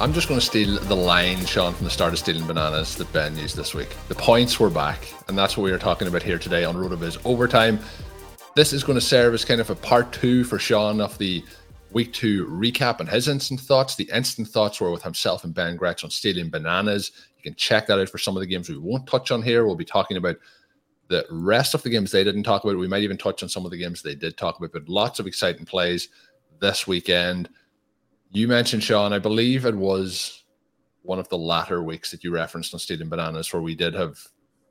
I'm just going to steal the line, Shawn, from the start of Stealing Bananas that Ben used this week. The points were back, and that's what we are talking about here today on RotoViz Overtime. This is going to serve as kind of a part two for Shawn of the week two recap and his instant thoughts. The instant thoughts were with himself and Ben Gretch on Stealing Bananas. You can check that out for some of the games we won't touch on here. We'll be talking about the rest of the games they didn't talk about. We might even touch on some of the games they did talk about, but lots of exciting plays this weekend. You mentioned, Shawn, I believe it was one of the latter weeks that you referenced on Stealing Bananas where we did have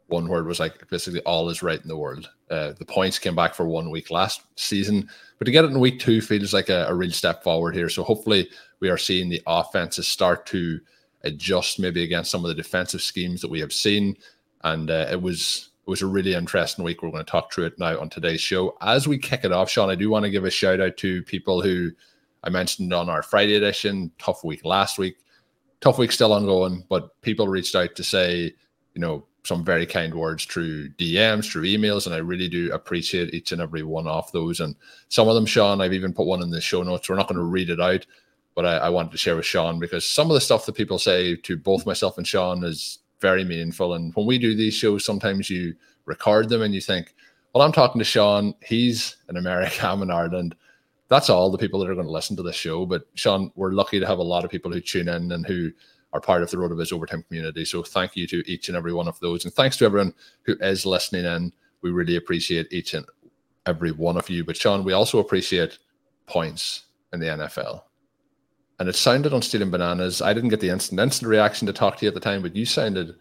one it was like basically all is right in the world. Uh, the points came back for one week last season, but to get it in week two feels like a, a real step forward here. So hopefully we are seeing the offenses start to adjust maybe against some of the defensive schemes that we have seen. And uh, it was it was a really interesting week. We're going to talk through it now on today's show. As we kick it off, Shawn, I do want to give a shout out to people who I mentioned on our Friday edition. Tough week last week, tough week still ongoing, but people reached out to say, you know, some very kind words through DMs, through emails, and I really do appreciate each and every one of those. And some of them, Shawn, I've even put one in the show notes. We're not going to read it out, but I, I wanted to share with Shawn because some of the stuff that people say to both myself and Shawn is very meaningful. And when we do these shows, sometimes you record them and you think, well, I'm talking to Shawn. He's in America, I'm in Ireland. That's all the people that are going to listen to this show. But Shawn, we're lucky to have a lot of people who tune in and who are part of the RotoViz Overtime community. So thank you to each and every one of those. And thanks to everyone who is listening in. We really appreciate each and every one of you. But Shawn, we also appreciate points in the NFL. And it sounded on Stealing Bananas. I didn't get the instant instant reaction to talk to you at the time, but you sounded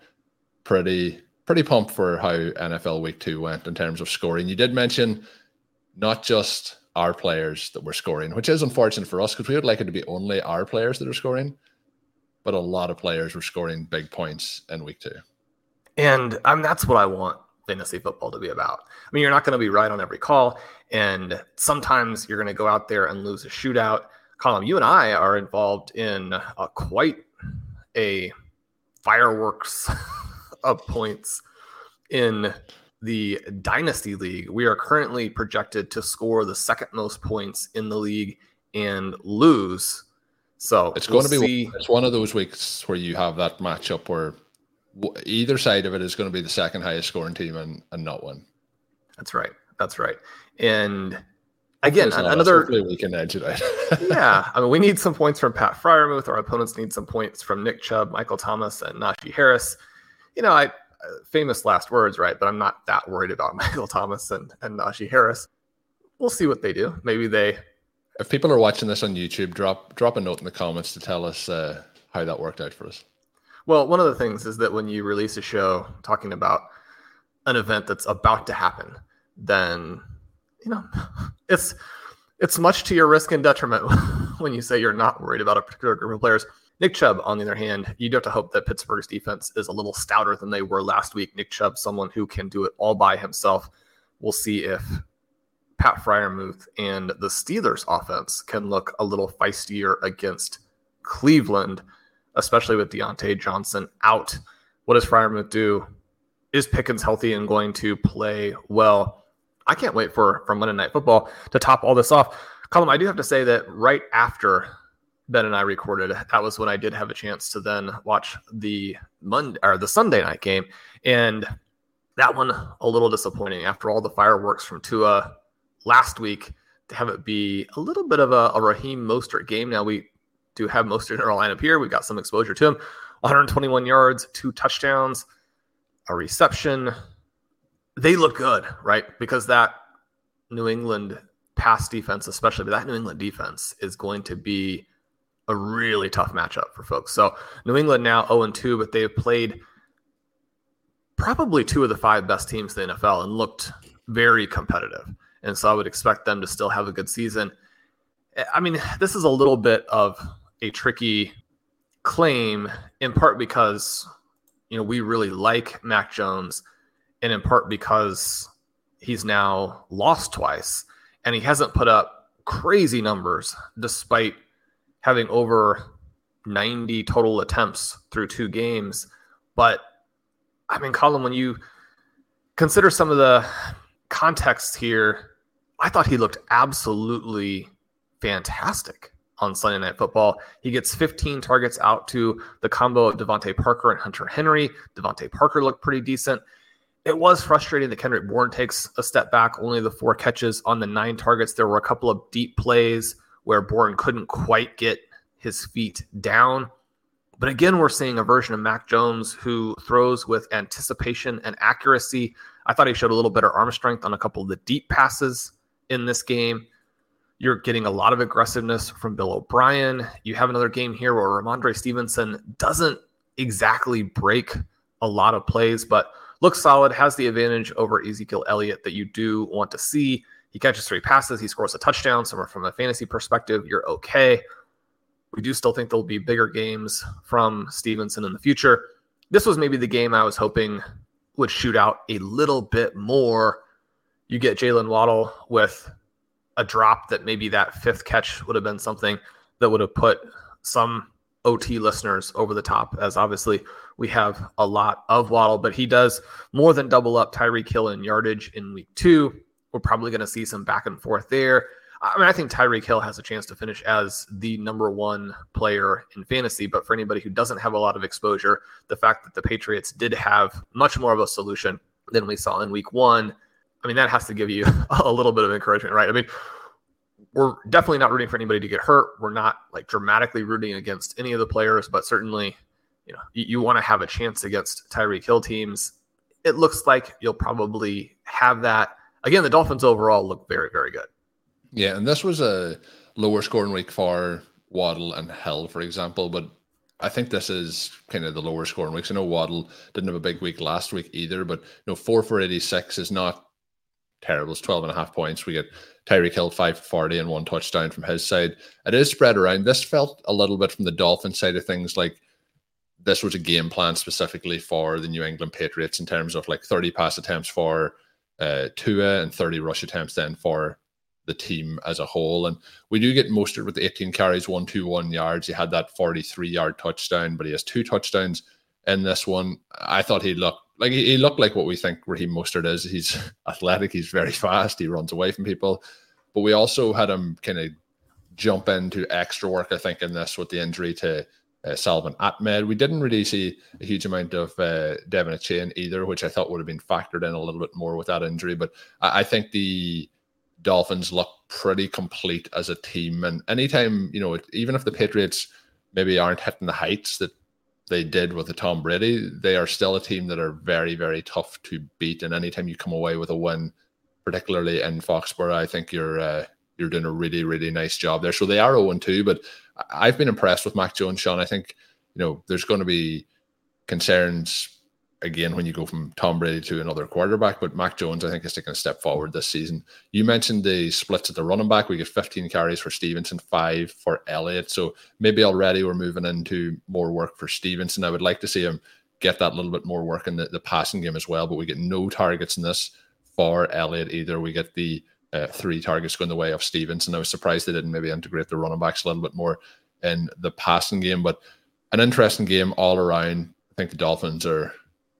pretty pretty pumped for how NFL week two went in terms of scoring. You did mention not just our players that were scoring, which is unfortunate for us because we would like it to be only our players that are scoring but a lot of players were scoring big points in week two. And um, that's what I want fantasy football to be about. I mean, you're not going to be right on every call, and sometimes you're going to go out there and lose a shootout. Colm, you and I are involved in a, quite a fireworks of points in the Dynasty League. We are currently projected to score the second most points in the league and lose so it's we'll going to be see. it's one of those weeks where you have that matchup where either side of it is going to be the second highest scoring team and, and not one. That's right. That's right. And again, another we can edge it out. yeah, I mean, we need some points from Pat Freiermuth. Our opponents need some points from Nick Chubb, Michael Thomas, and Najee Harris. You know, I famous last words, right? But I'm not that worried about Michael Thomas and and Najee Harris. We'll see what they do. Maybe they if people are watching this on YouTube, drop drop a note in the comments to tell us uh, how that worked out for us. Well, one of the things is that when you release a show talking about an event that's about to happen, then you know it's it's much to your risk and detriment when you say you're not worried about a particular group of players. Nick Chubb, on the other hand, you do have to hope that Pittsburgh's defense is a little stouter than they were last week. Nick Chubb, someone who can do it all by himself. We'll see if Pat Freiermuth and the Steelers offense can look a little feistier against Cleveland, especially with Diontae Johnson out. What does Freiermuth do? Is Pickens healthy and going to play well? I can't wait for, for Monday Night Football to top all this off. Colm, I do have to say that right after Ben and I recorded, that was when I did have a chance to then watch the Monday or the Sunday night game. And that one a little disappointing after all the fireworks from Tua last week to have it be a little bit of a, a Raheem Mostert game. Now we do have Mostert in our lineup here. We've got some exposure to him. 121 yards, two touchdowns, a reception. They look good, right? Because that New England pass defense, especially, but that New England defense is going to be a really tough matchup for folks. So New England now 0 2, but they've played probably two of the five best teams in the NFL and looked very competitive. And so I would expect them to still have a good season. Eh, I mean, this is a little bit of a tricky claim in part because you know we really like Mac Jones and in part because he's now lost twice and he hasn't put up crazy numbers despite having over 90 total attempts through two games but I mean Colm, when you consider some of the context here I thought he looked absolutely fantastic on Sunday Night Football. He gets 15 targets out to the combo of DeVante Parker and Hunter Henry. DeVante Parker looked pretty decent. It was frustrating that Kendrick Bourne takes a step back, only the four catches on the nine targets. There were a couple of deep plays where Bourne couldn't quite get his feet down. But again, we're seeing a version of Mac Jones who throws with anticipation and accuracy. I thought he showed a little better arm strength on a couple of the deep passes in this game. You're getting a lot of aggressiveness from Bill O'Brien. You have another game here where Rhamondre Stevenson doesn't exactly break a lot of plays, but looks solid, has the advantage over Ezekiel Elliott that you do want to see. He catches three passes, he scores a touchdown. So, from a fantasy perspective, you're okay. We do still think there'll be bigger games from Stevenson in the future. This was maybe the game I was hoping would shoot out a little bit more. You get Jaylen Waddle with a drop that maybe that fifth catch would have been something that would have put some OT listeners over the top, as obviously we have a lot of Waddle, but he does more than double up Tyreek Hill in yardage in week two. We're probably going to see some back and forth there. I mean, I think Tyreek Hill has a chance to finish as the number one player in fantasy, but for anybody who doesn't have a lot of exposure, the fact that the Patriots did have much more of a solution than we saw in week one I mean, that has to give you a little bit of encouragement, right? I mean, we're definitely not rooting for anybody to get hurt. We're not like dramatically rooting against any of the players, but certainly, you know, you, you want to have a chance against Tyreek Hill teams. It looks like you'll probably have that. Again, the Dolphins overall look very, very good. Yeah, and this was a lower scoring week for Waddle and Hill, for example, but I think this is kind of the lower scoring weeks. I know Waddle didn't have a big week last week either, but you know, four for 86 is not terrible. It's 12 and a half points. We get Tyreek Hill 5-40 and one touchdown from his side. It is spread around. This felt a little bit from the Dolphin side of things like this was a game plan specifically for the New England Patriots in terms of like 30 pass attempts for uh, Tua and 30 rush attempts then for the team as a whole. And we do get Mostert with 18 carries, 121 yards. He had that 43 yard touchdown, but he has two touchdowns in this one. I thought he looked like he, looked like what we think Raheem Mostert is. He's athletic, he's very fast, he runs away from people. But we also had him kind of jump into extra work, I think, in this with the injury to uh, Salvon Ahmed. We didn't really see a huge amount of uh, De'Von Achane either, which I thought would have been factored in a little bit more with that injury. But I, I think the Dolphins look pretty complete as a team. And anytime, you know, even if the Patriots maybe aren't hitting the heights that they did with the Tom Brady, they are still a team that are very, very tough to beat. And anytime you come away with a win, particularly in Foxborough, I think you're uh, you're doing a really, really nice job there. So they are 0 2, but I've been impressed with Mac Jones, Shawn. I think, you know, there's going to be concerns again when you go from Tom Brady to another quarterback. But Mac Jones, I think, is taking a step forward this season. You mentioned the splits at the running back. We get 15 carries for Stevenson, five for Elliott. So maybe already we're moving into more work for Stevenson. I would like to see him get that little bit more work in the, the passing game as well. But we get no targets in this for Elliott either. We get the uh, three targets going the way of Stevenson. I was surprised they didn't maybe integrate the running backs a little bit more in the passing game. But an interesting game all around. I think the Dolphins are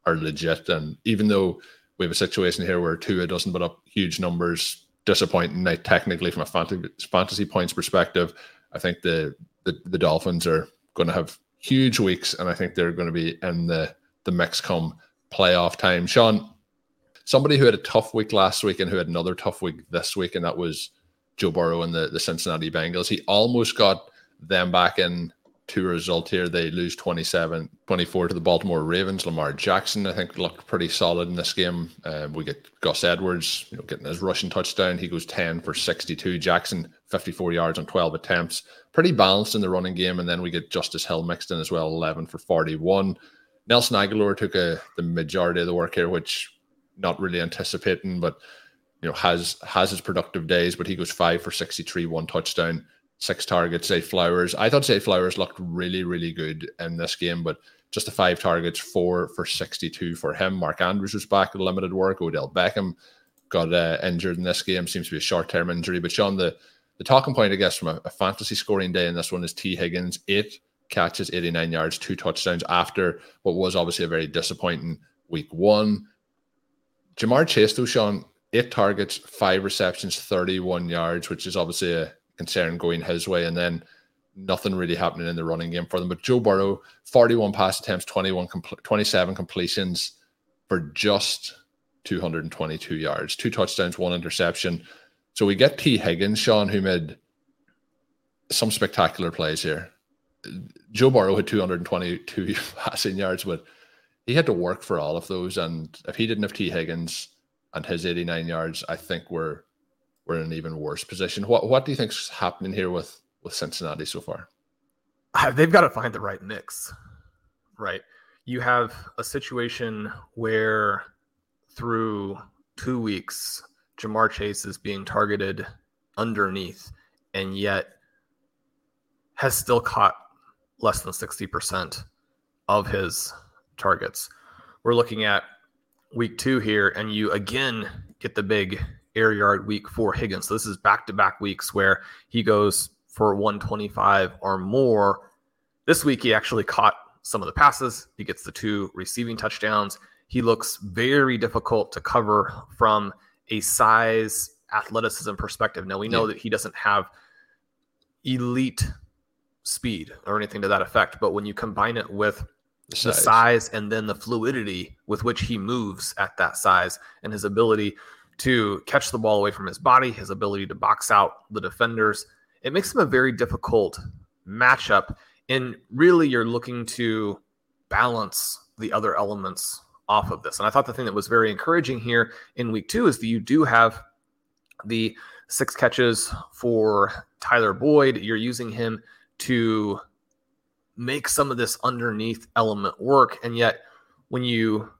are legit, and even though we have a situation here where Tua doesn't put up huge numbers, disappointing now technically from a fantasy, fantasy points perspective. I think the, the the Dolphins are going to have huge weeks, and I think they're going to be in the the mix come playoff time. Shawn, somebody who had a tough week last week and who had another tough week this week, and that was Joe Burrow and the, the Cincinnati Bengals. He almost got them back in to a result here. They lose 27 24 to the Baltimore Ravens. Lamar Jackson, I think, looked pretty solid in this game. Um, we get Gus Edwards, you know, getting his rushing touchdown. He goes 10 for 62. Jackson, 54 yards on 12 attempts. Pretty balanced in the running game. And then we get Justice Hill mixed in as well, 11 for 41. Nelson Agholor took a, the majority of the work here, which not really anticipating, but you know has has his productive days. But he goes five for 63, one touchdown six targets, Zay Flowers. I thought Zay Flowers looked really, really good in this game, but just the five targets, four for 62 for him. Mark Andrews was back with limited work. Odell Beckham got uh, injured in this game. Seems to be a short term injury. But Shawn, the, the talking point, I guess, from a, a fantasy scoring day in this one is Tee Higgins, eight catches, 89 yards, two touchdowns after what was obviously a very disappointing week one. Ja'Marr Chase, though, Shawn, eight targets, five receptions, 31 yards, which is obviously a concern going his way, and then nothing really happening in the running game for them. But Joe Burrow, 41 pass attempts, 21 compl- 27 completions for just 222 yards, two touchdowns, one interception. So we get Tee Higgins, Shawn, who made some spectacular plays here. Joe Burrow had 222 passing yards, but he had to work for all of those. And if he didn't have Tee Higgins and his 89 yards, I think we're we're in an even worse position. What what do you think's happening here with with Cincinnati so far? Uh, they've got to find the right mix, right? You have a situation where through two weeks, Ja'Marr Chase is being targeted underneath, and yet has still caught less than 60% of his targets. We're looking at week two here, and you again get the big air yard week for Higgins. So this is back to back weeks where he goes for 125 or more. This week, he actually caught some of the passes. He gets the two receiving touchdowns. He looks very difficult to cover from a size athleticism perspective. Now, we know yeah. that he doesn't have elite speed or anything to that effect, but when you combine it with the size. the size and then the fluidity with which he moves at that size and his ability to catch the ball away from his body, his ability to box out the defenders. It makes him a very difficult matchup. And really, you're looking to balance the other elements off of this. And I thought the thing that was very encouraging here in week two is that you do have the six catches for Tyler Boyd. You're using him to make some of this underneath element work. And yet, when you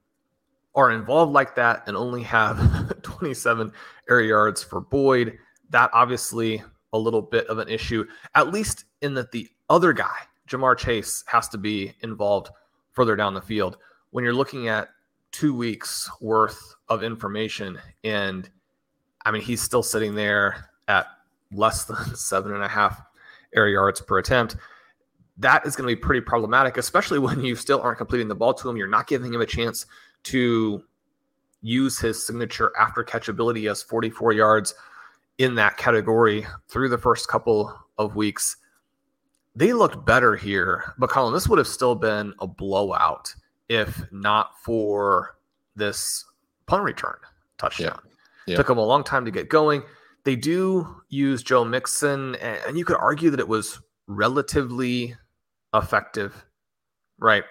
are involved like that and only have 27 air yards for Boyd, that obviously a little bit of an issue, at least in that the other guy, Ja'Marr Chase, has to be involved further down the field. When you're looking at two weeks worth of information, and I mean, he's still sitting there at less than seven and a half air yards per attempt. That is going to be pretty problematic, especially when you still aren't completing the ball to him. You're not giving him a chance to use his signature after catchability as 44 yards in that category through the first couple of weeks. They looked better here, but Colm, this would have still been a blowout if not for this punt return touchdown. Yeah. Yeah. Took them a long time to get going. They do use Joe Mixon, and you could argue that it was relatively effective, right?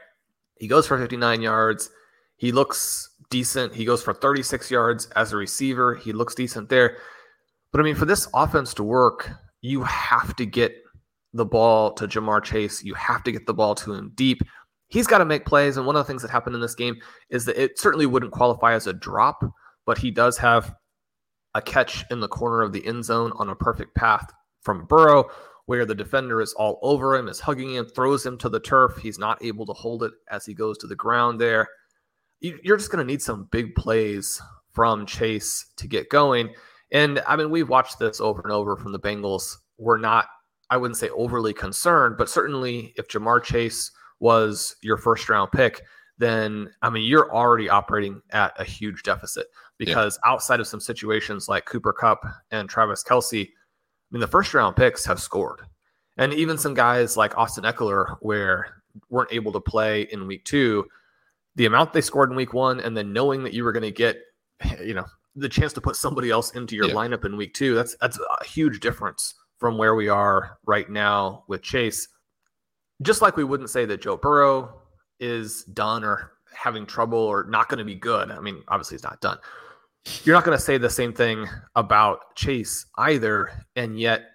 He goes for 59 yards. He looks decent. He goes for 36 yards as a receiver. He looks decent there. But I mean, for this offense to work, you have to get the ball to Ja'Marr Chase. You have to get the ball to him deep. He's got to make plays. And one of the things that happened in this game is that it certainly wouldn't qualify as a drop, but he does have a catch in the corner of the end zone on a perfect path from Burrow, where the defender is all over him, is hugging him, throws him to the turf. He's not able to hold it as he goes to the ground there you're just going to need some big plays from Chase to get going. And I mean, we've watched this over and over from the Bengals. We're not, I wouldn't say overly concerned, but certainly if Ja'Marr Chase was your first round pick, then I mean you're already operating at a huge deficit because yeah. outside of some situations like Cooper Kupp and Travis Kelce, I mean the first round picks have scored. And even some guys like Austin Ekeler, where weren't able to play in week two, the amount they scored in week one, and then knowing that you were going to get, you know, the chance to put somebody else into your yeah. lineup in week two, that's that's a huge difference from where we are right now with Chase. Just like we wouldn't say that Joe Burrow is done or having trouble or not going to be good. I mean, obviously he's not done. You're not going to say the same thing about Chase either. And yet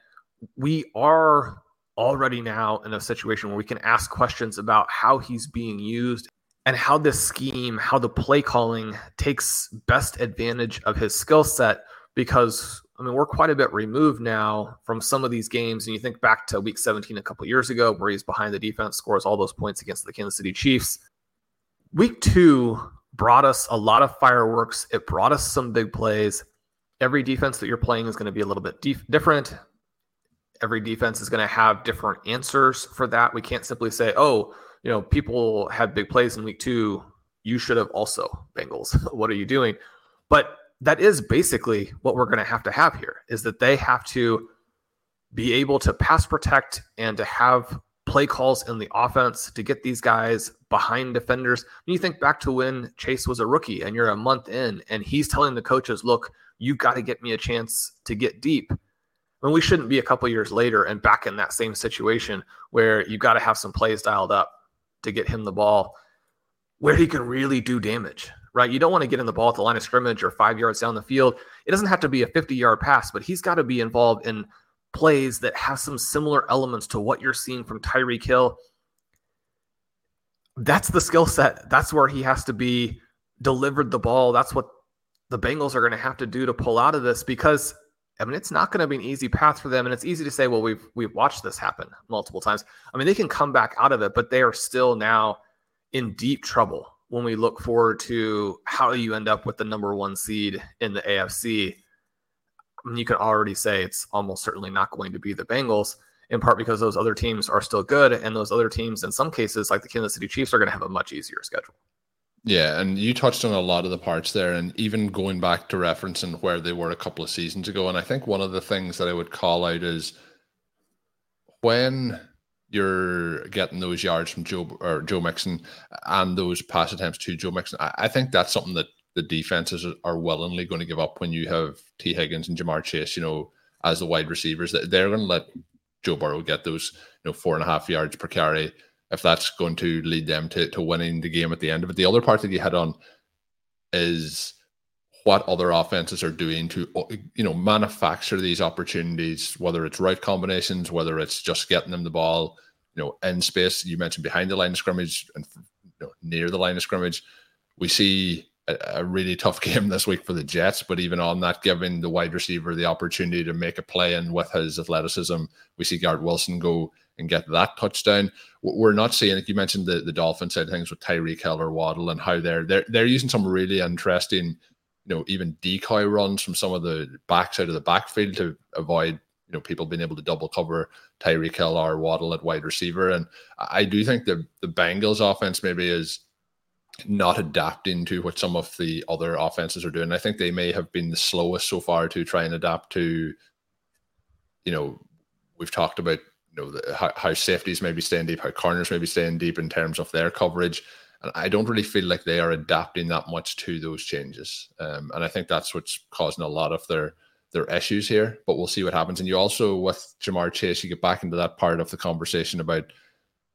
we are already now in a situation where we can ask questions about how he's being used and how this scheme, how the play calling takes best advantage of his skill set. Because, I mean, we're quite a bit removed now from some of these games. And you think back to week 17 a couple years ago, where he's behind the defense, scores all those points against the Kansas City Chiefs. Week two brought us a lot of fireworks, it brought us some big plays. Every defense that you're playing is going to be a little bit def- different every defense is going to have different answers for that. We can't simply say, oh, you know, people had big plays in week two. You should have also, Bengals. what are you doing? But that is basically what we're going to have to have here is that they have to be able to pass protect and to have play calls in the offense to get these guys behind defenders. When you think back to when Chase was a rookie and you're a month in and he's telling the coaches, look, you've got to get me a chance to get deep when we shouldn't be a couple years later and back in that same situation where you got to have some plays dialed up to get him the ball where he can really do damage, right? You don't want to get in the ball at the line of scrimmage or five yards down the field. It doesn't have to be a 50 yard pass, but he's got to be involved in plays that have some similar elements to what you're seeing from Tyreek Hill. That's the skill set. That's where he has to be delivered the ball. That's what the Bengals are going to have to do to pull out of this because I mean, it's not going to be an easy path for them, and it's easy to say, "Well, we've we've watched this happen multiple times." I mean, they can come back out of it, but they are still now in deep trouble when we look forward to how you end up with the number one seed in the AFC. You can already say it's almost certainly not going to be the Bengals, in part because those other teams are still good, and those other teams, in some cases, like the Kansas City Chiefs, are going to have a much easier schedule. Yeah, and you touched on a lot of the parts there, and even going back to referencing where they were a couple of seasons ago. And I think one of the things that I would call out is when you're getting those yards from Joe or Joe Mixon and those pass attempts to Joe Mixon, I, I think that's something that the defenses are willingly going to give up when you have Tee Higgins and Ja'Marr Chase, you know, as the wide receivers. They're going to let Joe Burrow get those, you know, four and a half yards per carry if that's going to lead them to, to winning the game at the end of it. The other part that you had on is what other offenses are doing to you know manufacture these opportunities, whether it's right combinations, whether it's just getting them the ball, you know, in space. You mentioned behind the line of scrimmage and you know, near the line of scrimmage. We see a, really tough game this week for the Jets, but even on that, giving the wide receiver the opportunity to make a play and with his athleticism, we see Garrett Wilson go and get that touchdown. We're not seeing it. You mentioned the, the Dolphin side things with Tyreek Hill Waddle and how they're they're they're using some really interesting, you know, even decoy runs from some of the backside of the backfield to avoid you know people being able to double cover Tyreek Hill or Waddle at wide receiver. And I do think the the Bengals offense maybe is not adapting to what some of the other offenses are doing. I think they may have been the slowest so far to try and adapt to, you know, we've talked about you know the, how, how safeties maybe staying deep, how corners maybe staying deep in terms of their coverage. And I don't really feel like they are adapting that much to those changes. Um, and I think that's what's causing a lot of their their issues here. But we'll see what happens. And you also with Ja'Marr Chase, you get back into that part of the conversation about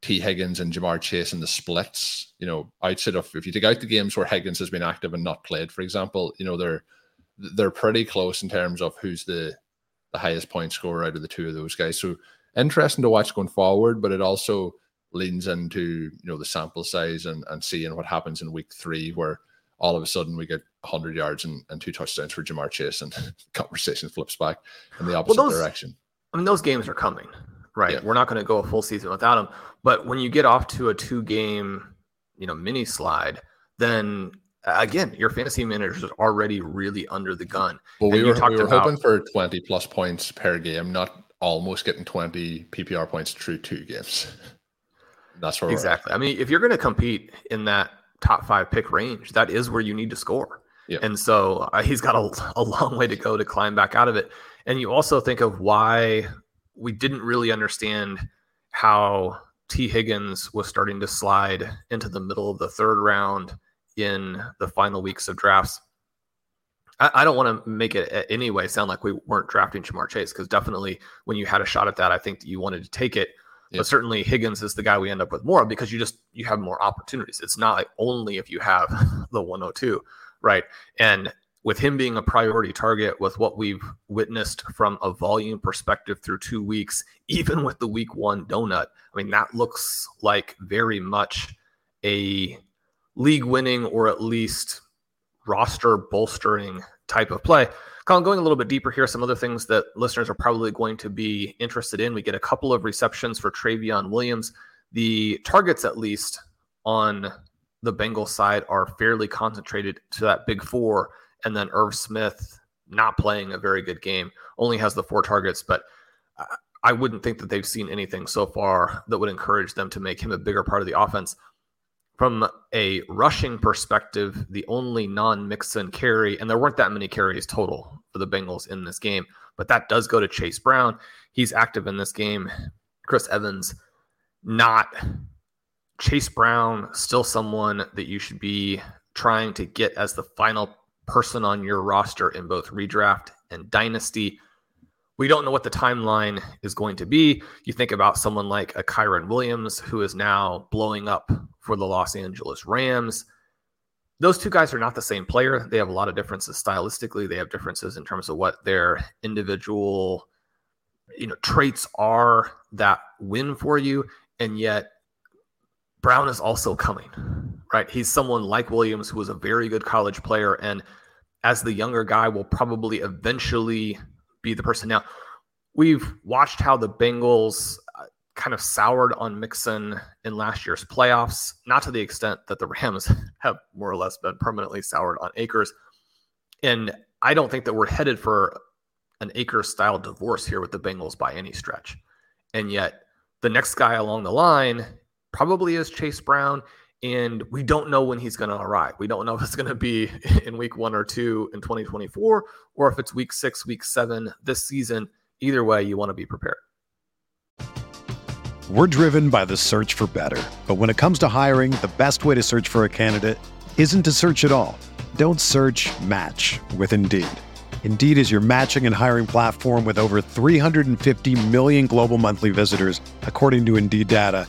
Tee Higgins and Ja'Marr Chase and the splits. You know, outside of if you take out the games where Higgins has been active and not played, for example, you know they're they're pretty close in terms of who's the the highest point scorer out of the two of those guys. So interesting to watch going forward, but it also leans into you know the sample size and, and seeing what happens in week three where all of a sudden we get 100 yards and, and two touchdowns for Ja'Marr Chase and conversation flips back in the opposite well, those, direction. I mean, those games are coming, right? Yeah. We're not going to go a full season without him. But when you get off to a two game, you know, mini slide, then again, your fantasy managers are already really under the gun. Well, we were, we were about, hoping for 20 plus points per game, not almost getting 20 PPR points through two games. That's where exactly. I mean, if you're going to compete in that top five pick range, that is where you need to score. Yep. And so uh, he's got a, a long way to go to climb back out of it. And you also think of why we didn't really understand how Tee Higgins was starting to slide into the middle of the third round in the final weeks of drafts. I, I don't want to make it anyway sound like we weren't drafting Ja'Marr Chase because definitely when you had a shot at that, I think that you wanted to take it. Yep. But certainly Higgins is the guy we end up with more because you just you have more opportunities. It's not like only if you have the 102, right? And with him being a priority target, with what we've witnessed from a volume perspective through two weeks, even with the week one donut, I mean, that looks like very much a league winning or at least roster bolstering type of play. Colm, going a little bit deeper here, some other things that listeners are probably going to be interested in. We get a couple of receptions for Trayveon Williams. The targets, at least on the Bengals side, are fairly concentrated to that big four. And then Irv Smith, not playing a very good game, only has the four targets. But I wouldn't think that they've seen anything so far that would encourage them to make him a bigger part of the offense. From a rushing perspective, the only non Mixon carry, and there weren't that many carries total for the Bengals in this game, but that does go to Chase Brown. He's active in this game. Chris Evans, not Chase Brown, still someone that you should be trying to get as the final person on your roster in both redraft and dynasty. We don't know what the timeline is going to be. You think about someone like a Kyren Williams, who is now blowing up for the Los Angeles Rams. Those two guys are not the same player. They have a lot of differences stylistically. They have differences in terms of what their individual, you know, traits are that win for you. And yet, Brown is also coming, right? He's someone like Williams who was a very good college player, and as the younger guy, will probably eventually be the person. Now, we've watched how the Bengals uh, kind of soured on Mixon in last year's playoffs, not to the extent that the Rams have more or less been permanently soured on Akers. And I don't think that we're headed for an Akers style divorce here with the Bengals by any stretch. And yet, the next guy along the line probably is Chase Brown. And we don't know when he's going to arrive. We don't know if it's going to be in week one or two in 2024, or if it's week six, week seven this season. Either way, you want to be prepared. We're driven by the search for better. But when it comes to hiring, the best way to search for a candidate isn't to search at all. Don't search match with Indeed. Indeed is your matching and hiring platform with over 350 million global monthly visitors, according to Indeed data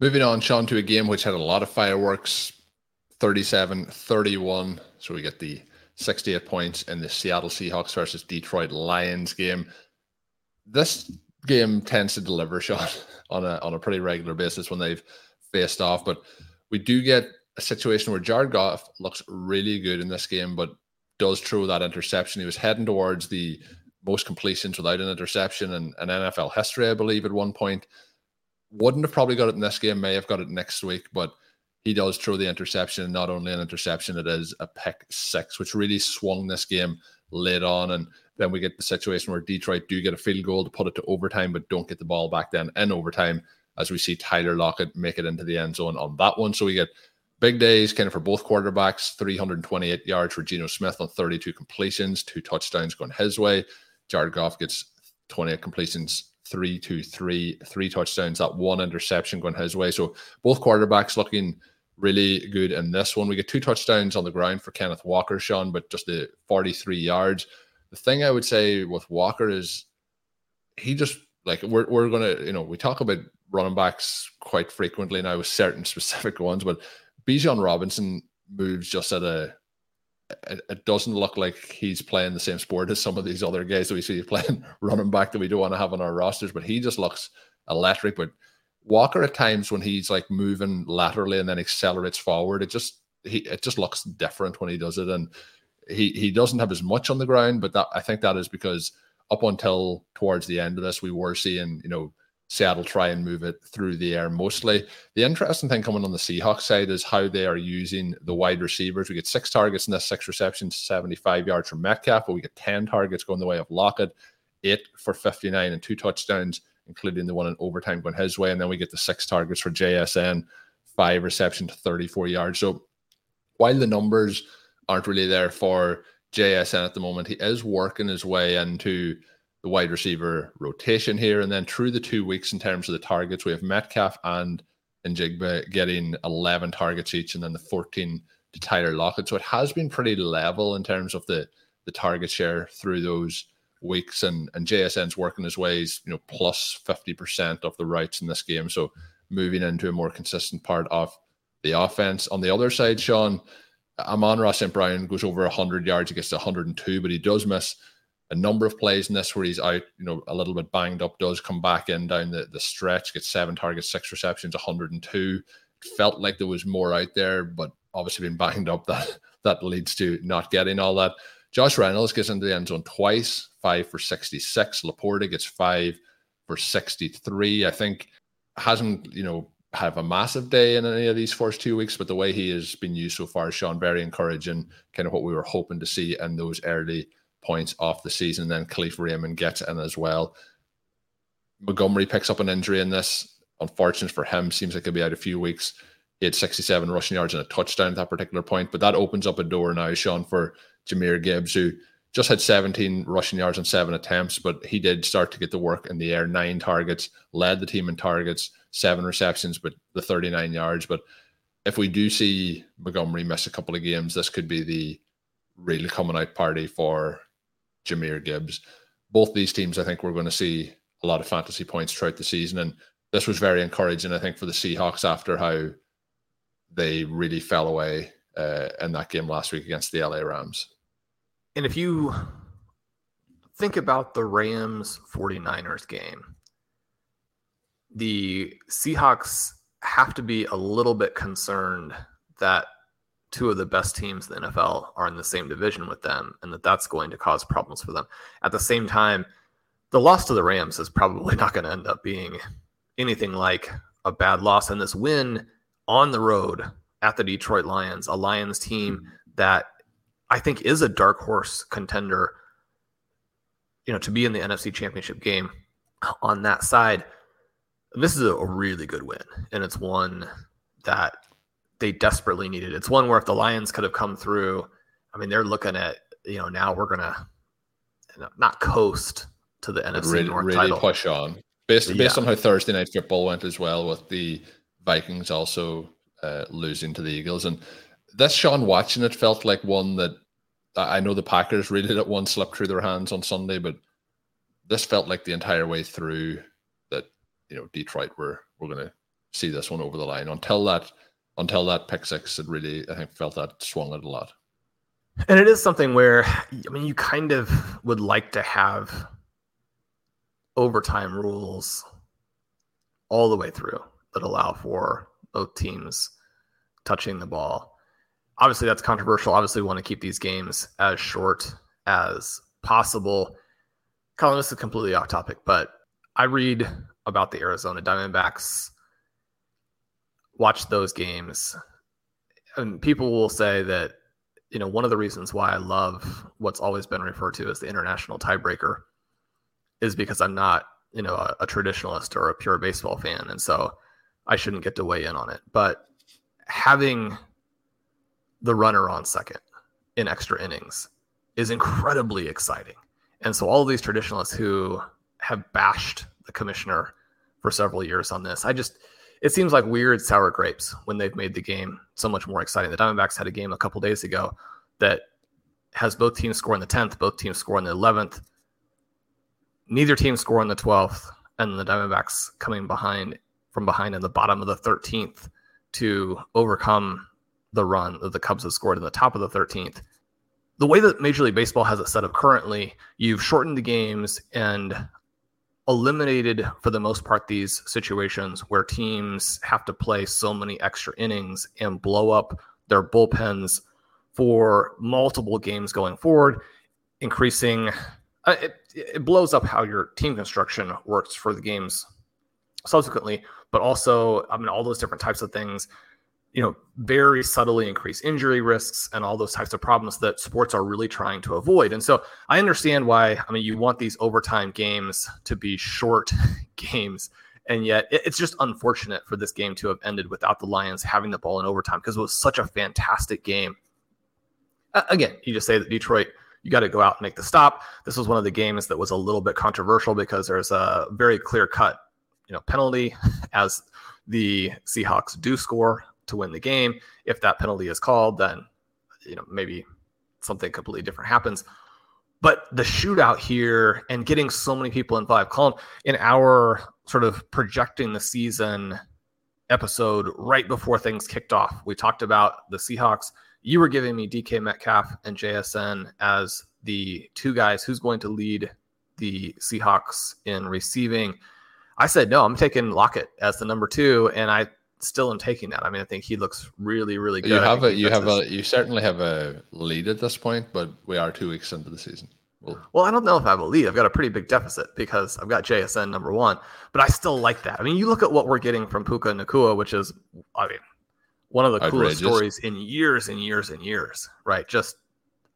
Moving on, Shawn, to a game which had a lot of fireworks 37 31. So we get the 68 points in the Seattle Seahawks versus Detroit Lions game. This game tends to deliver, Shawn, on a, on a pretty regular basis when they've faced off. But we do get a situation where Jared Goff looks really good in this game, but does throw that interception. He was heading towards the most completions without an interception in, in NFL history, I believe, at one point wouldn't have probably got it in this game, may have got it next week, but he does throw the interception. Not only an interception, it is a pick six, which really swung this game late on. And then we get the situation where Detroit do get a field goal to put it to overtime, but don't get the ball back then in overtime, as we see Tyler Lockett make it into the end zone on that one. So we get big days kind of for both quarterbacks 328 yards for Geno Smith on 32 completions, two touchdowns going his way. Jared Goff gets 28 completions, three to three, three touchdowns, that one interception going his way. So both quarterbacks looking really good in this one. We get two touchdowns on the ground for Kenneth Walker, Shawn, but just the 43 yards. The thing I would say with Walker is he just like we're we're gonna, you know, we talk about running backs quite frequently now with certain specific ones, but Bijan Robinson moves just at a it, doesn't look like he's playing the same sport as some of these other guys that we see playing running back that we don't want to have on our rosters, but he just looks electric. But Walker at times when he's like moving laterally and then accelerates forward, it just he it just looks different when he does it. And he he doesn't have as much on the ground, but that I think that is because up until towards the end of this, we were seeing, you know, Seattle try and move it through the air mostly. The interesting thing coming on the Seahawks side is how they are using the wide receivers. We get six targets in this, six receptions, 75 yards from Metcalf, but we get 10 targets going the way of Lockett, eight for 59 and two touchdowns, including the one in overtime going his way. And then we get the six targets for JSN, five reception to 34 yards. So while the numbers aren't really there for JSN at the moment, he is working his way into the wide receiver rotation here. And then through the two weeks, in terms of the targets, we have Metcalf and Njigba getting 11 targets each, and then the 14 to Tyler Lockett. So it has been pretty level in terms of the the target share through those weeks. And and JSN's working his ways, you know, plus 50% of the routes in this game. So moving into a more consistent part of the offense. On the other side, Shawn, Amon-Ra St. Brown goes over 100 yards, he gets 102, but he does miss a number of plays in this where he's out, you know, a little bit banged up, does come back in down the, the stretch, gets seven targets, six receptions, 102. Felt like there was more out there, but obviously being banged up, that that leads to not getting all that. Josh Reynolds gets into the end zone twice, five for 66. LaPorta gets five for 63. I think hasn't, you know, have a massive day in any of these first two weeks, but the way he has been used so far, Shawn, very encouraging, kind of what we were hoping to see in those early points off the season. Then Kalif Raymond gets in as well. Montgomery picks up an injury in this. Unfortunate for him, seems like he'll be out a few weeks. He had 67 rushing yards and a touchdown at that particular point. But that opens up a door now, Shawn, for Jahmyr Gibbs, who just had 17 rushing yards and seven attempts, but he did start to get the work in the air. Nine targets, led the team in targets, seven receptions, but the 39 yards. But if we do see Montgomery miss a couple of games, this could be the real coming out party for Jahmyr Gibbs. Both these teams, I think, we're going to see a lot of fantasy points throughout the season. And this was very encouraging, I think, for the Seahawks after how they really fell away uh, in that game last week against the LA Rams. And if you think about the Rams 49ers game, the Seahawks have to be a little bit concerned that two of the best teams in the NFL are in the same division with them, and that that's going to cause problems for them. At the same time, the loss to the Rams is probably not going to end up being anything like a bad loss. And this win on the road at the Detroit Lions, a Lions team hmm. that I think is a dark horse contender, you know, to be in the NFC Championship game on that side. This is a really good win, and it's one that they desperately needed. It's one where if the Lions could have come through, I mean, they're looking at you know now we're gonna you know, not coast to the NFC really, North really title. push on based based yeah. on how Thursday night football went as well, with the Vikings also uh, losing to the Eagles, and this Shawn watching it felt like one that I know the Packers really let one slip through their hands on Sunday, but this felt like the entire way through that you know Detroit were we're going to see this one over the line until that until that pick six, it really, I think, felt that swung it a lot. And it is something where, I mean, you kind of would like to have overtime rules all the way through that allow for both teams touching the ball. Obviously, that's controversial. Obviously, we want to keep these games as short as possible. Colm, this is completely off topic, but I read about the Arizona Diamondbacks watch those games, and people will say that you know, one of the reasons why I love what's always been referred to as the international tiebreaker is because I'm not, you know, a, a traditionalist or a pure baseball fan. And so I shouldn't get to weigh in on it. But having the runner on second in extra innings is incredibly exciting. And so all these traditionalists who have bashed the commissioner for several years on this, I just it seems like weird sour grapes when they've made the game so much more exciting. The Diamondbacks had a game a couple days ago that has both teams score in the 10th, both teams score in the 11th. Neither team score in the 12th, and the Diamondbacks coming behind from behind in the bottom of the 13th to overcome the run that the Cubs have scored in the top of the 13th. The way that Major League Baseball has it set up currently, you've shortened the games and eliminated for the most part these situations where teams have to play so many extra innings and blow up their bullpens for multiple games going forward, increasing uh, it, it blows up how your team construction works for the games subsequently, but also I mean all those different types of things you know, very subtly increase injury risks and all those types of problems that sports are really trying to avoid. And so I understand why, I mean, you want these overtime games to be short games. And yet it's just unfortunate for this game to have ended without the Lions having the ball in overtime because it was such a fantastic game. Again, you just say that Detroit, you got to go out and make the stop. This was one of the games that was a little bit controversial because there's a very clear cut, you know, penalty as the Seahawks do score to win the game. If that penalty is called, then you know maybe something completely different happens. But the shootout here and getting so many people involved, Colm, in our sort of projecting the season episode right before things kicked off, we talked about the Seahawks. You were giving me DK Metcalf and JSN as the two guys who's going to lead the Seahawks in receiving. I said no, I'm taking Lockett as the number two, and I still am taking that. I mean, I think he looks really, really good. You have a, you have a, you certainly have a lead at this point, but we are two weeks into the season. Well, well, I don't know if I have a lead. I've got a pretty big deficit because I've got JSN number one, but I still like that. I mean, you look at what we're getting from Puka Nacua, which is, I mean, one of the Outrageous. coolest stories in years and years and years, right? Just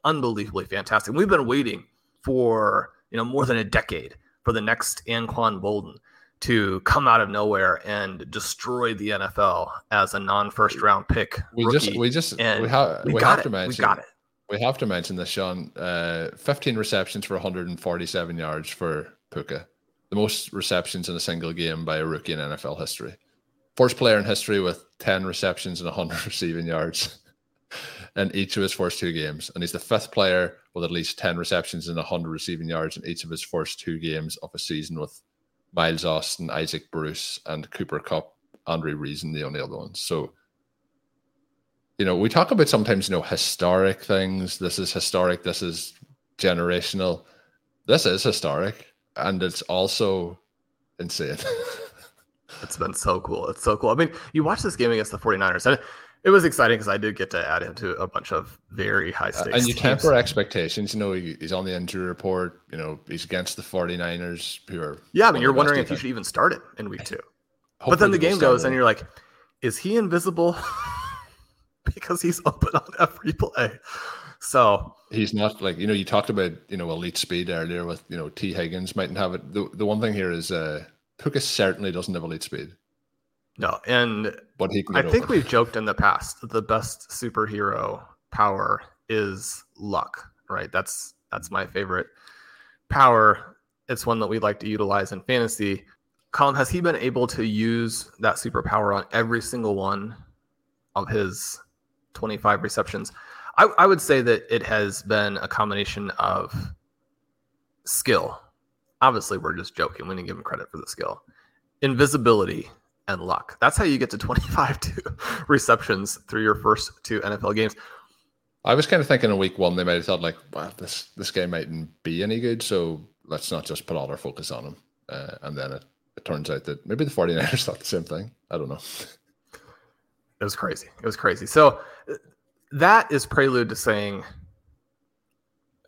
unbelievably fantastic. We've been waiting for, you know, more than a decade for the next Anquan Boldin to come out of nowhere and destroy the NFL as a non-first round pick. We just we just we, ha- we, we have it. to mention we got it. We have to mention this, Shawn. Uh, 15 receptions for 147 yards for Puka, the most receptions in a single game by a rookie in NFL history. First player in history with 10 receptions and 100 receiving yards in each of his first two games, and he's the fifth player with at least 10 receptions and 100 receiving yards in each of his first two games of a season with Miles Austin, Isaac Bruce, and Cooper Kupp, Andre Rison, the only other ones. So, you know, we talk about sometimes, you know, historic things. This is historic. This is generational. This is historic. And it's also insane. it's been so cool. It's so cool. I mean, you watch this game against the 49ers, and it was exciting because I did get to add him to a bunch of very high stakes. Uh, and you temper expectations. You know, he, he's on the injury report. You know, he's against the 49ers who are. Yeah, I mean, you're wondering if you should even start it in week two. Hopefully but then the game goes, and you're like, is he invisible? because he's open on every play. So he's not like you know you talked about you know elite speed earlier with you know Tee Higgins mightn't have it. The, the one thing here is uh Puka certainly doesn't have elite speed. No, and but he I think we've joked in the past that the best superhero power is luck, right? That's that's my favorite power. It's one that we like to utilize in fantasy. Colm, has he been able to use that superpower on every single one of his 25 receptions? I, I would say that it has been a combination of skill. Obviously, we're just joking. We didn't give him credit for the skill. Invisibility, and luck. That's how you get to 25 receptions through your first two NFL games. I was kind of thinking in week one they might have thought like, wow, this this game mightn't be any good, so let's not just put all our focus on him. Uh, and then it, it turns out that maybe the 49ers thought the same thing. I don't know. It was crazy. It was crazy. So that is prelude to saying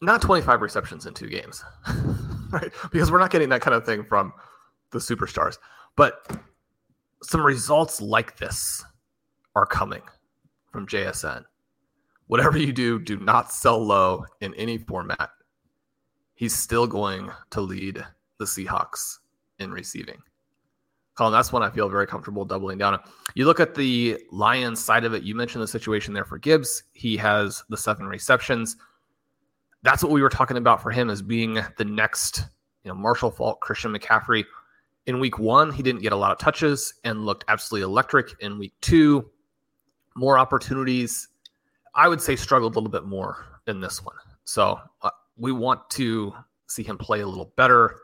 not 25 receptions in two games, right? Because we're not getting that kind of thing from the superstars. But some results like this are coming from JSN. whatever you do, do not sell low in any format. He's still going to lead the Seahawks in receiving. Colm, that's one I feel very comfortable doubling down on. You look at the Lions side of it, you mentioned the situation there for Gibbs. He has the seven receptions. That's what we were talking about for him as being the next, you know, Marshall Faulk, Christian McCaffrey. In week one, he didn't get a lot of touches and looked absolutely electric. In week two, more opportunities. I would say struggled a little bit more in this one. So uh, we want to see him play a little better.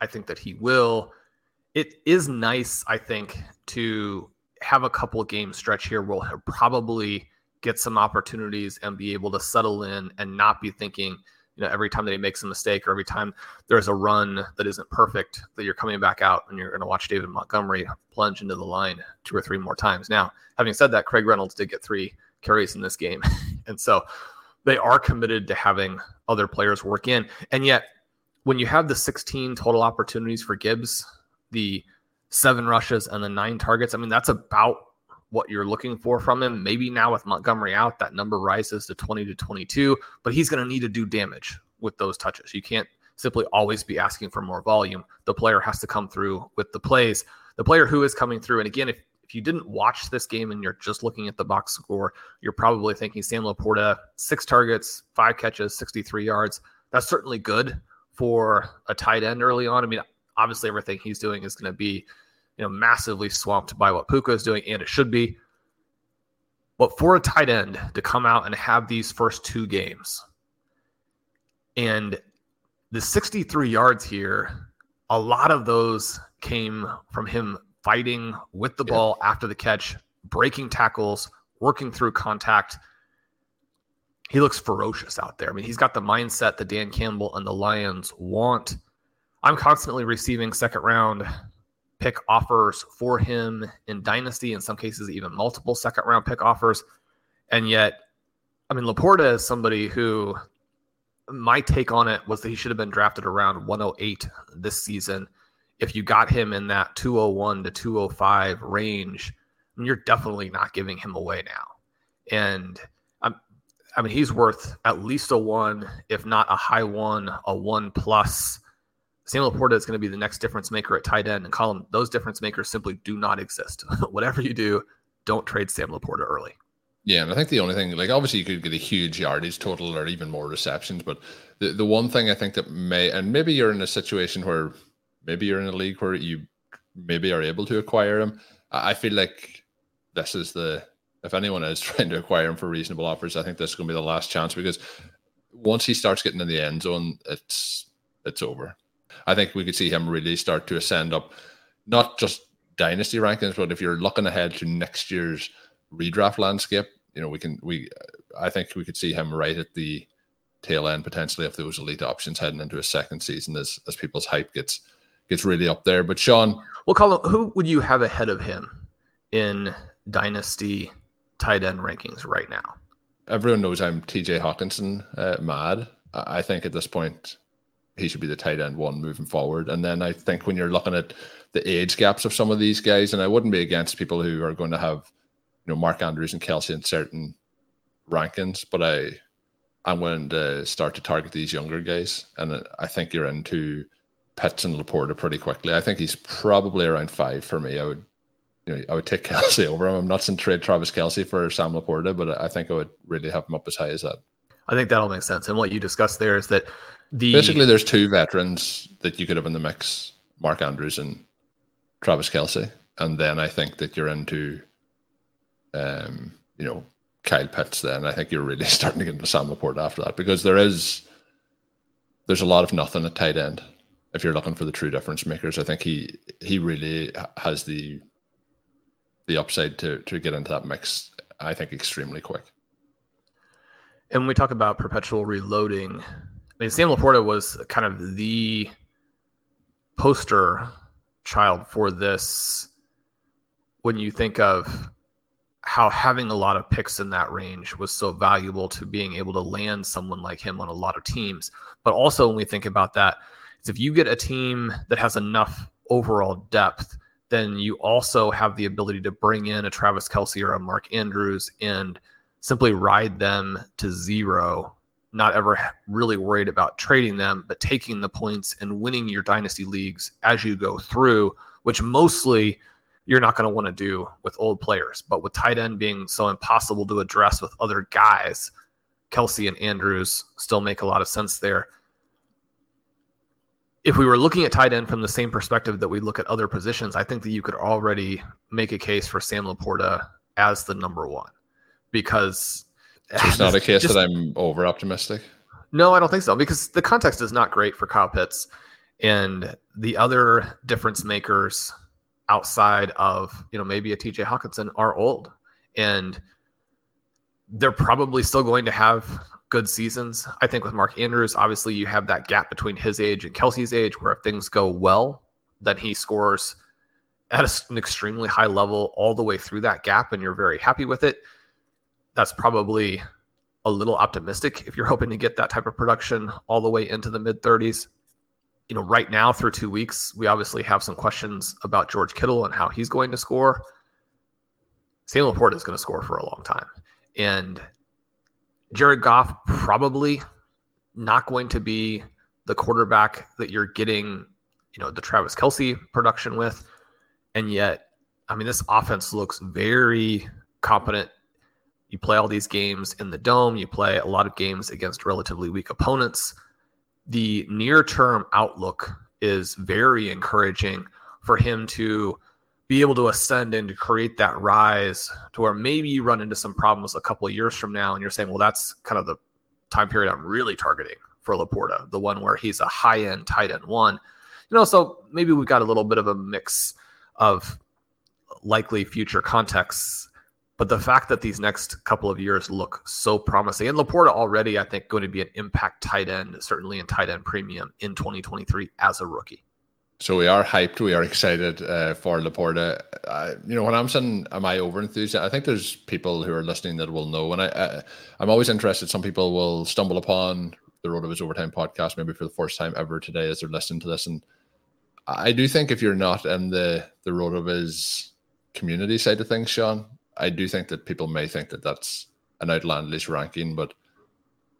I think that he will. It is nice, I think, to have a couple game stretch here where he'll probably get some opportunities and be able to settle in and not be thinking, you know, every time that he makes a mistake or every time there's a run that isn't perfect, that you're coming back out and you're going to watch David Montgomery plunge into the line two or three more times. Now, having said that, Craig Reynolds did get three carries in this game. and so they are committed to having other players work in. And yet, when you have the 16 total opportunities for Gibbs, the seven rushes and the nine targets, I mean, that's about what you're looking for from him. Maybe now with Montgomery out, that number rises to 20 to 22, but he's going to need to do damage with those touches. You can't simply always be asking for more volume. The player has to come through with the plays. The player who is coming through, and again, if, if you didn't watch this game and you're just looking at the box score, you're probably thinking Sam LaPorta, six targets, five catches, 63 yards. That's certainly good for a tight end early on. I mean, obviously everything he's doing is going to be you know, massively swamped by what Puka is doing, and it should be. But for a tight end to come out and have these first two games, and the 63 yards here, a lot of those came from him fighting with the ball after the catch, breaking tackles, working through contact. He looks ferocious out there. I mean, he's got the mindset that Dan Campbell and the Lions want. I'm constantly receiving second round pick offers for him in Dynasty, in some cases, even multiple second round pick offers. And yet, I mean, LaPorta is somebody who my take on it was that he should have been drafted around 108 this season. If you got him in that 201 to 205 range, you're definitely not giving him away now. And I'm, I mean, he's worth at least a one, if not a high one, a one plus Sam LaPorta is going to be the next difference maker at tight end and Colm. Those difference makers simply do not exist. Whatever you do, don't trade Sam LaPorta early. Yeah, and I think the only thing, like obviously you could get a huge yardage total or even more receptions, but the, the one thing I think that may, and maybe you're in a situation where maybe you're in a league where you maybe are able to acquire him. I feel like this is the, if anyone is trying to acquire him for reasonable offers, I think this is going to be the last chance because once he starts getting in the end zone, it's it's over. I think we could see him really start to ascend up, not just dynasty rankings, but if you're looking ahead to next year's redraft landscape, you know, we can we I think we could see him right at the tail end potentially of those elite options heading into a second season as as people's hype gets gets really up there. But Shawn, well, Colm, who would you have ahead of him in dynasty tight end rankings right now? Everyone knows I'm TJ Hockenson uh, mad. I think at this point he should be the tight end one moving forward. And then I think when you're looking at the age gaps of some of these guys, and I wouldn't be against people who are going to have, you know, Mark Andrews and Kelce in certain rankings, but I, I'm going to start to target these younger guys, and I think you're into Pitts and LaPorta pretty quickly. I think he's probably around five for me. I would, you know, I would take Kelce over him. I'm not in trade Travis Kelce for Sam LaPorta, but I think I would really have him up as high as that. I think that'll make sense. And what you discussed there is that the basically there's two veterans that you could have in the mix: Mark Andrews and Travis Kelce. and then I think that you're into, um, you know, Kyle Pitts. Then I think you're really starting to get into Sam LaPorta after that because there is there's a lot of nothing at tight end. If you're looking for the true difference makers, I think he he really has the the upside to to get into that mix. I think extremely quick. And when we talk about perpetual reloading, I mean, Sam LaPorta was kind of the poster child for this when you think of how having a lot of picks in that range was so valuable to being able to land someone like him on a lot of teams. But also, when we think about that, is if you get a team that has enough overall depth, then you also have the ability to bring in a Travis Kelce or a Mark Andrews and simply ride them to zero, not ever really worried about trading them, but taking the points and winning your dynasty leagues as you go through, which mostly you're not going to want to do with old players. But with tight end being so impossible to address with other guys, Kelce and Andrews still make a lot of sense there. If we were looking at tight end from the same perspective that we look at other positions, I think that you could already make a case for Sam Laporta as the number one because so it's not a case just, that I'm over optimistic. No, I don't think so because the context is not great for Kyle Pitts and the other difference makers outside of you know maybe a TJ Hockenson are old and they're probably still going to have good seasons. I think with Mark Andrews, obviously you have that gap between his age and Kelce's age where if things go well, then he scores at an extremely high level all the way through that gap and you're very happy with it that's probably a little optimistic if you're hoping to get that type of production all the way into the mid 30s. You know, right now through two weeks, we obviously have some questions about George Kittle and how he's going to score. Sam Laporta is going to score for a long time. And Jared Goff probably not going to be the quarterback that you're getting, you know, the Travis Kelce production with. And yet, I mean, this offense looks very competent you play all these games in the dome, you play a lot of games against relatively weak opponents. The near term outlook is very encouraging for him to be able to ascend and to create that rise to where maybe you run into some problems a couple of years from now and you're saying, well, that's kind of the time period I'm really targeting for Laporta, the one where he's a high end tight end one. You know, so maybe we've got a little bit of a mix of likely future contexts but the fact that these next couple of years look so promising, and Laporta already, I think, going to be an impact tight end, certainly in tight end premium in 2023 as a rookie. So we are hyped. We are excited uh, for Laporta. Uh, you know, when I'm saying, am I over enthused? I think there's people who are listening that will know. And I, uh, I'm always interested. Some people will stumble upon the RotoViz Overtime podcast maybe for the first time ever today as they're listening to this. And I do think if you're not in the the RotoViz community side of things, Shawn, I do think that people may think that that's an outlandish ranking, but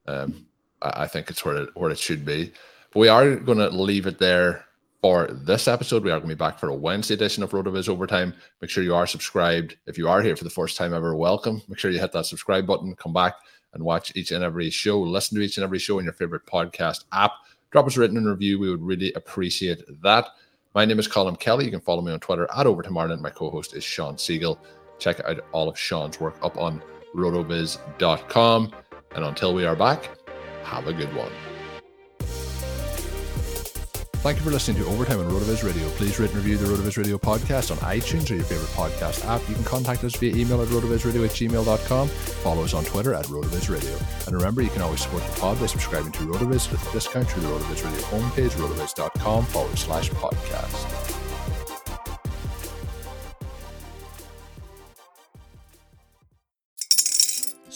um, I, I, think it's where it where it should be. But we are going to leave it there for this episode. We are going to be back for a Wednesday edition of RotoViz Overtime. Make sure you are subscribed. If you are here for the first time ever, welcome. Make sure you hit that subscribe button. Come back and watch each and every show. Listen to each and every show in your favorite podcast app. Drop us a written review. We would really appreciate that. My name is Colm Kelly. You can follow me on Twitter at Overtime Ireland. My co-host is Shawn Siegele. Check out all of Shawn's work up on rotoviz.com. And until we are back, have a good one. Thank you for listening to Overtime on RotoViz Radio. Please rate and review the RotoViz Radio podcast on iTunes or your favorite podcast app. You can contact us via email at rotovizradio at gmail.com. Follow us on Twitter at RotoViz Radio. And remember, you can always support the pod by subscribing to RotoViz with a discount through the RotoViz Radio homepage, rotoviz.com forward slash podcast.